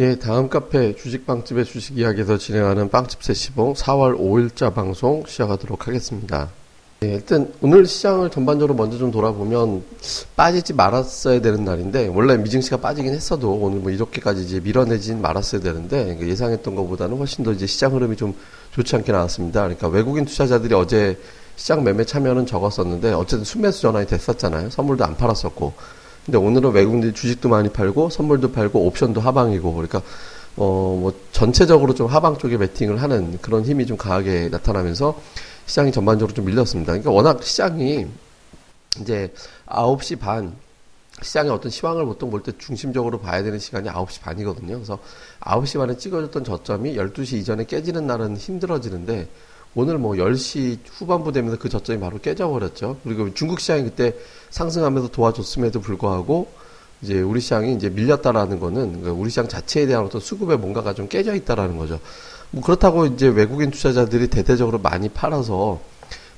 예, 다음 카페 주식빵집의 주식 이야기에서 진행하는 빵집 세시봉 4월 5일자 방송 시작하도록 하겠습니다. 예, 일단 오늘 시장을 전반적으로 먼저 좀 돌아보면 빠지지 말았어야 되는 날인데 원래 미증시가 빠지긴 했어도 오늘 뭐 이렇게까지 이제 밀어내진 말았어야 되는데 예상했던 것보다는 훨씬 더 이제 시장 흐름이 좀 좋지 않게 나왔습니다. 그러니까 외국인 투자자들이 어제 시장 매매 참여는 적었었는데 어쨌든 순매수 전환이 됐었잖아요. 선물도 안 팔았었고 근데 오늘은 외국인들이 주식도 많이 팔고 선물도 팔고 옵션도 하방이고 그러니까 어 뭐 전체적으로 좀 하방 쪽에 베팅을 하는 그런 힘이 좀 강하게 나타나면서 시장이 전반적으로 좀 밀렸습니다. 그러니까 워낙 시장이 이제 9시 반 시장의 어떤 시황을 보통 볼 때 중심적으로 봐야 되는 시간이 9시 반이거든요. 그래서 9시 반에 찍어줬던 저점이 12시 이전에 깨지는 날은 힘들어지는데 오늘 뭐 10시 후반부 되면서 그 저점이 바로 깨져버렸죠. 그리고 중국 시장이 그때 상승하면서 도와줬음에도 불구하고 이제 우리 시장이 이제 밀렸다라는 거는 그러니까 우리 시장 자체에 대한 어떤 수급의 뭔가가 좀 깨져 있다라는 거죠. 뭐 그렇다고 이제 외국인 투자자들이 대대적으로 많이 팔아서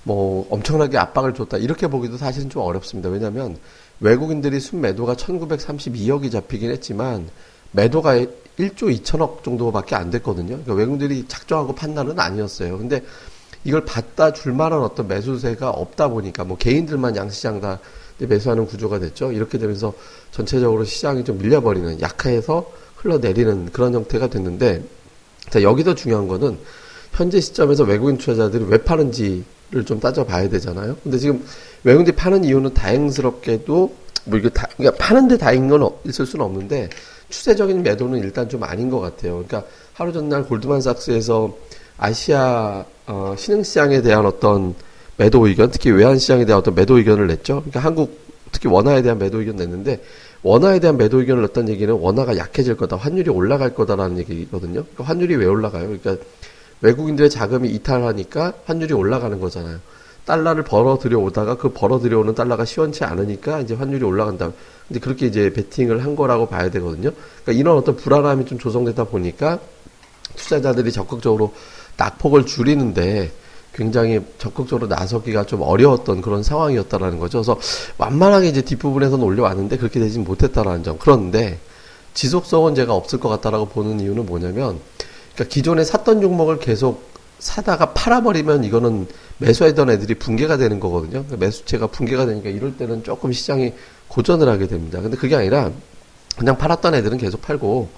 뭐 엄청나게 압박을 줬다 이렇게 보기도 사실은 좀 어렵습니다. 왜냐하면 외국인들이 순매도가 1932억이 잡히긴 했지만 매도가 1조 2천억 정도밖에 안 됐거든요. 그러니까 외국인들이 작정하고 판단은 아니었어요. 근데 이걸 받다 줄 만한 어떤 매수세가 없다 보니까 뭐 개인들만 양시장 다 매수하는 구조가 됐죠. 이렇게 되면서 전체적으로 시장이 좀 밀려버리는 약해서 흘러내리는 그런 형태가 됐는데 자 여기서 중요한 거는 현재 시점에서 외국인 투자자들이 왜 파는지를 좀 따져봐야 되잖아요. 근데 지금 외국인들이 파는 이유는 다행스럽게도 뭐 이게 다 그러니까 파는데 다행인 건 있을 수는 없는데 추세적인 매도는 일단 좀 아닌 것 같아요. 그러니까 하루 전날 골드만삭스에서 아시아 어, 신흥시장에 대한 어떤 매도 의견, 특히 외환시장에 대한 어떤 매도 의견을 냈죠. 그러니까 한국 특히 원화에 대한 매도 의견 냈는데 원화에 대한 매도 의견을 냈던 얘기는 원화가 약해질 거다, 환율이 올라갈 거다라는 얘기거든요. 그러니까 환율이 왜 올라가요? 그러니까 외국인들의 자금이 이탈하니까 환율이 올라가는 거잖아요. 달러를 벌어 들여오다가 그 벌어 들여오는 달러가 시원치 않으니까 이제 환율이 올라간다. 근데 그렇게 이제 베팅을 한 거라고 봐야 되거든요. 그러니까 이런 어떤 불안함이 좀 조성되다 보니까 투자자들이 적극적으로 낙폭을 줄이는데 굉장히 적극적으로 나서기가 좀 어려웠던 그런 상황이었다라는 거죠. 그래서 완만하게 이제 뒷부분에서는 올려왔는데 그렇게 되진 못했다라는 점. 그런데 지속성은 제가 없을 것 같다라고 보는 이유는 뭐냐면, 그러니까 기존에 샀던 종목을 계속 사다가 팔아버리면 이거는 매수했던 애들이 붕괴가 되는 거거든요. 그러니까 매수체가 붕괴가 되니까 이럴 때는 조금 시장이 고전을 하게 됩니다. 근데 그게 아니라 그냥 팔았던 애들은 계속 팔고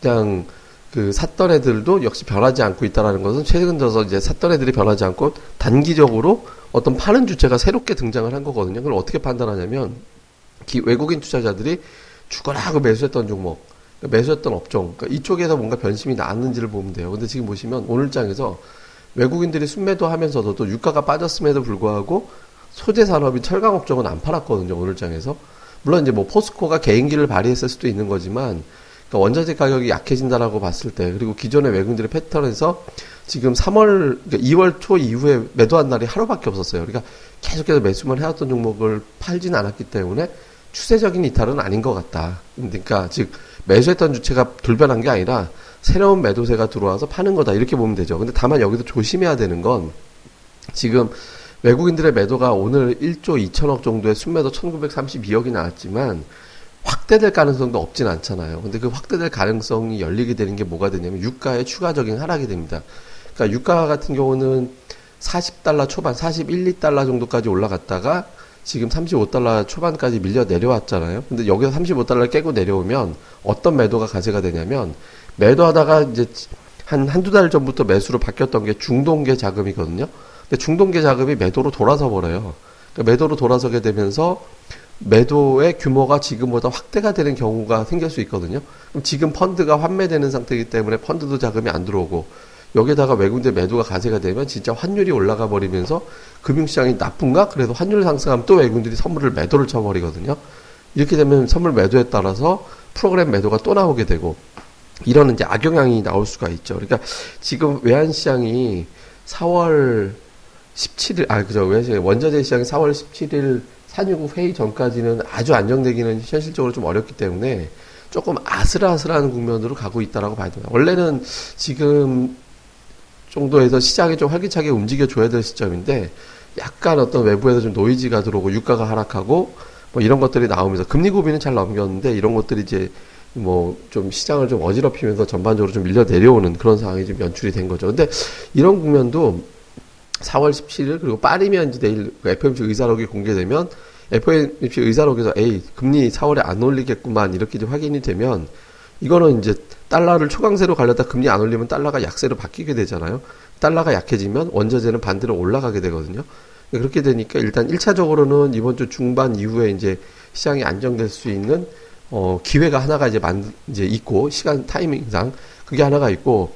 그냥 그 샀던 애들도 역시 변하지 않고 있다라는 것은 최근 들어서 이제 샀던 애들이 변하지 않고 단기적으로 어떤 파는 주체가 새롭게 등장을 한 거거든요. 그걸 어떻게 판단하냐면 기, 외국인 투자자들이 죽어라 하고 매수했던 종목, 그러니까 매수했던 업종, 그러니까 이쪽에서 뭔가 변심이 나왔는지를 보면 돼요. 근데 지금 보시면 오늘 장에서 외국인들이 순매도 하면서도 또 유가가 빠졌음에도 불구하고 소재 산업인 철강 업종은 안 팔았거든요. 오늘 장에서. 물론 이제 뭐 포스코가 개인기를 발휘했을 수도 있는 거지만 그러니까 원자재 가격이 약해진다라고 봤을 때 그리고 기존의 외국인들의 패턴에서 지금 3월 그러니까 2월 초 이후에 매도한 날이 하루밖에 없었어요. 그러니까 계속해서 매수만 해왔던 종목을 팔지는 않았기 때문에 추세적인 이탈은 아닌 것 같다. 그러니까 즉 매수했던 주체가 돌변한 게 아니라 새로운 매도세가 들어와서 파는 거다 이렇게 보면 되죠. 근데 다만 여기서 조심해야 되는 건 지금 외국인들의 매도가 오늘 1조 2천억 정도의 순매도 1932억이 나왔지만 확대될 가능성도 없진 않잖아요. 근데 그 확대될 가능성이 열리게 되는 게 뭐가 되냐면 유가의 추가적인 하락이 됩니다. 그러니까 유가 같은 경우는 40달러 초반, 41, 2달러 정도까지 올라갔다가 지금 35달러 초반까지 밀려 내려왔잖아요. 근데 여기서 35달러를 깨고 내려오면 어떤 매도가 가세가 되냐면 매도하다가 이제 한 한두 달 전부터 매수로 바뀌었던 게 중동계 자금이거든요. 근데 중동계 자금이 매도로 돌아서 버려요. 그러니까 매도로 돌아서게 되면서 매도의 규모가 지금보다 확대가 되는 경우가 생길 수 있거든요. 그럼 지금 펀드가 환매되는 상태이기 때문에 펀드도 자금이 안 들어오고 여기에다가 외국인들 매도가 가세가 되면 진짜 환율이 올라가 버리면서 금융시장이 나쁜가? 그래도 환율 상승하면 또 외국인들이 선물을 매도를 쳐버리거든요. 이렇게 되면 선물 매도에 따라서 프로그램 매도가 또 나오게 되고 이런 이제 악영향이 나올 수가 있죠. 그러니까 지금 외환시장이 4월 17일, 아, 그죠. 원자재 시장이 4월 17일 산유국 회의 전까지는 아주 안정되기는 현실적으로 좀 어렵기 때문에 조금 아슬아슬한 국면으로 가고 있다라고 봐야 됩니다. 원래는 지금 정도에서 시장이 좀 활기차게 움직여줘야 될 시점인데 약간 어떤 외부에서 좀 노이즈가 들어오고 유가가 하락하고 뭐 이런 것들이 나오면서 금리 고비는 잘 넘겼는데 이런 것들이 이제 뭐 좀 시장을 좀 어지럽히면서 전반적으로 좀 밀려 내려오는 그런 상황이 좀 연출이 된 거죠. 근데 이런 국면도 4월 17일 그리고 빠르면 이제 내일 FOMC 의사록이 공개되면 FOMC 의사록에서 에이 금리 4월에 안 올리겠구만 이렇게 좀 확인이 되면 이거는 이제 달러를 초강세로 갈렸다 금리 안 올리면 달러가 약세로 바뀌게 되잖아요. 달러가 약해지면 원자재는 반대로 올라가게 되거든요. 그렇게 되니까 일단 1차적으로는 이번 주 중반 이후에 이제 시장이 안정될 수 있는 어 기회가 하나가 이제 만 이제 있고 시간 타이밍상 그게 하나가 있고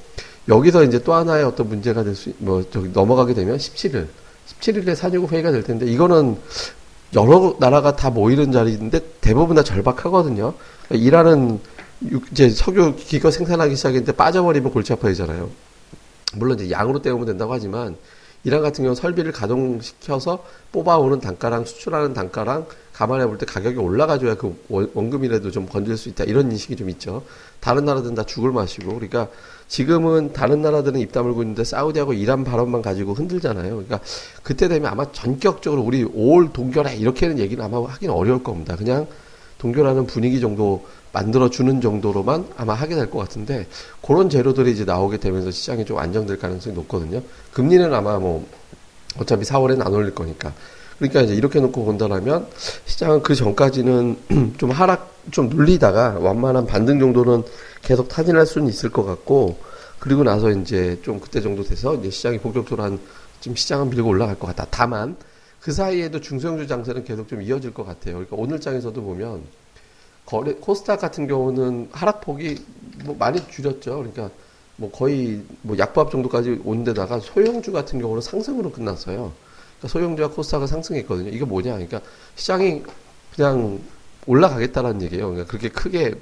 여기서 이제 또 하나의 어떤 문제가 될 수, 뭐, 저기 넘어가게 되면 17일, 17일에 사juk 회의가 될 텐데, 이거는 여러 나라가 다 모이는 자리인데 대부분 다 절박하거든요. 그러니까 일하는 이제 석유 기껏 생산하기 시작했는데 빠져버리면 골치 아파지잖아요. 물론 이제 양으로 때우면 된다고 하지만 이란 같은 경우는 설비를 가동시켜서 뽑아오는 단가랑 수출하는 단가랑 감안해 볼 때 가격이 올라가줘야 그 원금이라도 좀 건질 수 있다 이런 인식이 좀 있죠. 다른 나라들은 다 죽을 맛이고 그러니까 지금은 다른 나라들은 입 다물고 있는데 사우디하고 이란 발언만 가지고 흔들잖아요. 그러니까 그때 되면 아마 전격적으로 우리 5월 동결해 이렇게는 얘기는 아마 하기는 어려울 겁니다. 그냥 동결하는 분위기 정도 만들어주는 정도로만 아마 하게 될 것 같은데 그런 재료들이 이제 나오게 되면서 시장이 좀 안정될 가능성이 높거든요. 금리는 아마 뭐 어차피 4월에는 안 올릴 거니까. 그러니까 이제 이렇게 놓고 본다면 시장은 그 전까지는 좀 하락 좀 눌리다가 완만한 반등 정도는 계속 타진할 수는 있을 것 같고 그리고 나서 이제 좀 그때 정도 돼서 이제 시장이 본격적으로 한 지금 시장은 밀고 올라갈 것 같다. 다만 그 사이에도 중소형주 장세는 계속 좀 이어질 것 같아요. 그러니까 오늘 장에서도 보면 거래 코스닥 같은 경우는 하락폭이 뭐 많이 줄였죠. 그러니까 뭐 거의 뭐 약밥 정도까지 온 데다가 소형주 같은 경우는 상승으로 끝났어요. 그러니까 소형주와 코스닥은 상승했거든요. 이게 뭐냐? 그러니까 시장이 그냥 올라가겠다라는 얘기예요. 그러니까 그렇게 크게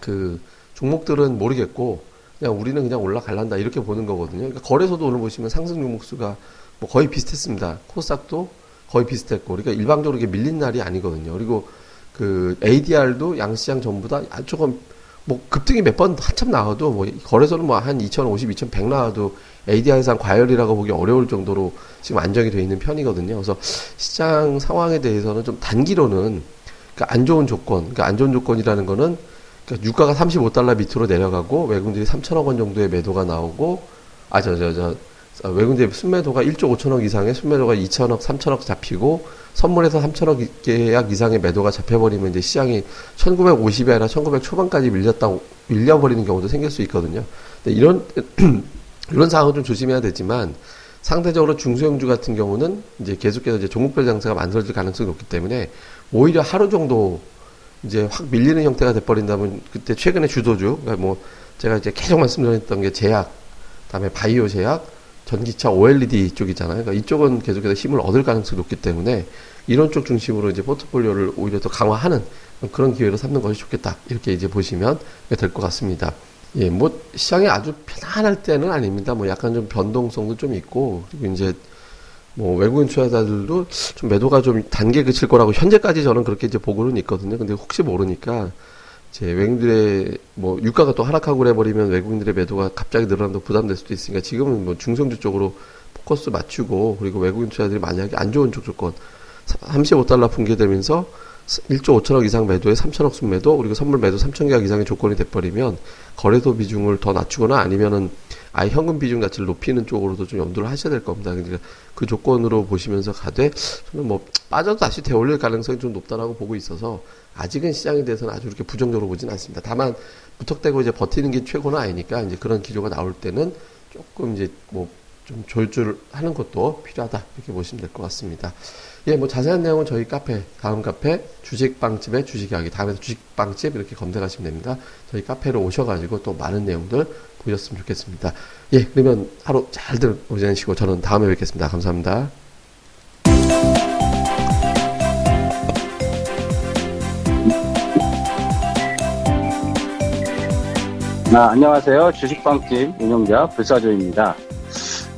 그 종목들은 모르겠고 그냥 우리는 그냥 올라갈란다 이렇게 보는 거거든요. 그러니까 거래소도 오늘 보시면 상승 종목 수가 뭐 거의 비슷했습니다. 코스닥도 거의 비슷했고, 그러니까 일방적으로 이게 밀린 날이 아니거든요. 그리고 그 ADR도 양시장 전부 다 조금 뭐 급등이 몇 번 한참 나와도 뭐 거래소는 뭐 한 2,050, 2,100 나와도 ADR상 과열이라고 보기 어려울 정도로 지금 안정이 되어 있는 편이거든요. 그래서 시장 상황에 대해서는 좀 단기로는 그러니까 안 좋은 조건, 그러니까 안 좋은 조건이라는 거는 그러니까 유가가 35달러 밑으로 내려가고 외국인들이 3천억 원 정도의 매도가 나오고 아 저 저 저 외국인들의 순매도가 1조 5천억 이상의 순매도가 2천억, 3천억 잡히고 선물에서 3천억 계약 이상의 매도가 잡혀버리면 이제 시장이 1950이 아니라 1900 초반까지 밀렸다고 밀려버리는 경우도 생길 수 있거든요. 이런 이런 상황은 좀 조심해야 되지만 상대적으로 중소형주 같은 경우는 이제 계속해서 이제 종목별 장세가 만들어질 가능성이 높기 때문에 오히려 하루 정도 이제 확 밀리는 형태가 돼버린다면 그때 최근에 주도주 그러니까 뭐 제가 이제 계속 말씀드렸던 게 제약, 그다음에 바이오 제약, 전기차 OLED 쪽이잖아요. 그러니까 이쪽은 계속해서 힘을 얻을 가능성이 높기 때문에 이런 쪽 중심으로 이제 포트폴리오를 오히려 더 강화하는 그런 기회로 삼는 것이 좋겠다. 이렇게 이제 보시면 될 것 같습니다. 예, 뭐 시장이 아주 편안할 때는 아닙니다. 뭐 약간 좀 변동성도 좀 있고 그리고 이제 뭐 외국인 투자자들도 좀 매도가 좀 단계 그칠 거라고 현재까지 저는 그렇게 이제 보고는 있거든요. 근데 혹시 모르니까 이 제 외국인들의 뭐 유가가 또 하락하고 그래버리면 외국인들의 매도가 갑자기 늘어난다고 부담될 수도 있으니까 지금은 뭐 중성주 쪽으로 포커스 맞추고 그리고 외국인 투자들이 만약에 안 좋은 쪽 조건 35달러 붕괴되면서 1조 5천억 이상 매도에 3천억 순매도 그리고 선물 매도 3천 계약 이상의 조건이 돼버리면 거래소 비중을 더 낮추거나 아니면은 아예 현금 비중 자체를 높이는 쪽으로도 좀 염두를 하셔야 될 겁니다. 그러니까 그 조건으로 보시면서 가되 저는 뭐 빠져도 다시 되올릴 가능성이 좀 높다라고 보고 있어서 아직은 시장에 대해서는 아주 이렇게 부정적으로 보지는 않습니다. 다만 무턱대고 이제 버티는 게 최고는 아니니까 이제 그런 기조가 나올 때는 조금 이제 뭐 좀 조율하는 것도 필요하다 이렇게 보시면 될 것 같습니다. 예, 뭐 자세한 내용은 저희 카페 다음 카페 주식빵집의 주식 이야기 다음에 주식빵집 이렇게 검색하시면 됩니다. 저희 카페로 오셔가지고 또 많은 내용들 보셨으면 좋겠습니다. 예, 그러면 하루 잘들 보내시고 저는 다음에 뵙겠습니다. 감사합니다. 아, 안녕하세요. 주식방집 운영자 불사조입니다.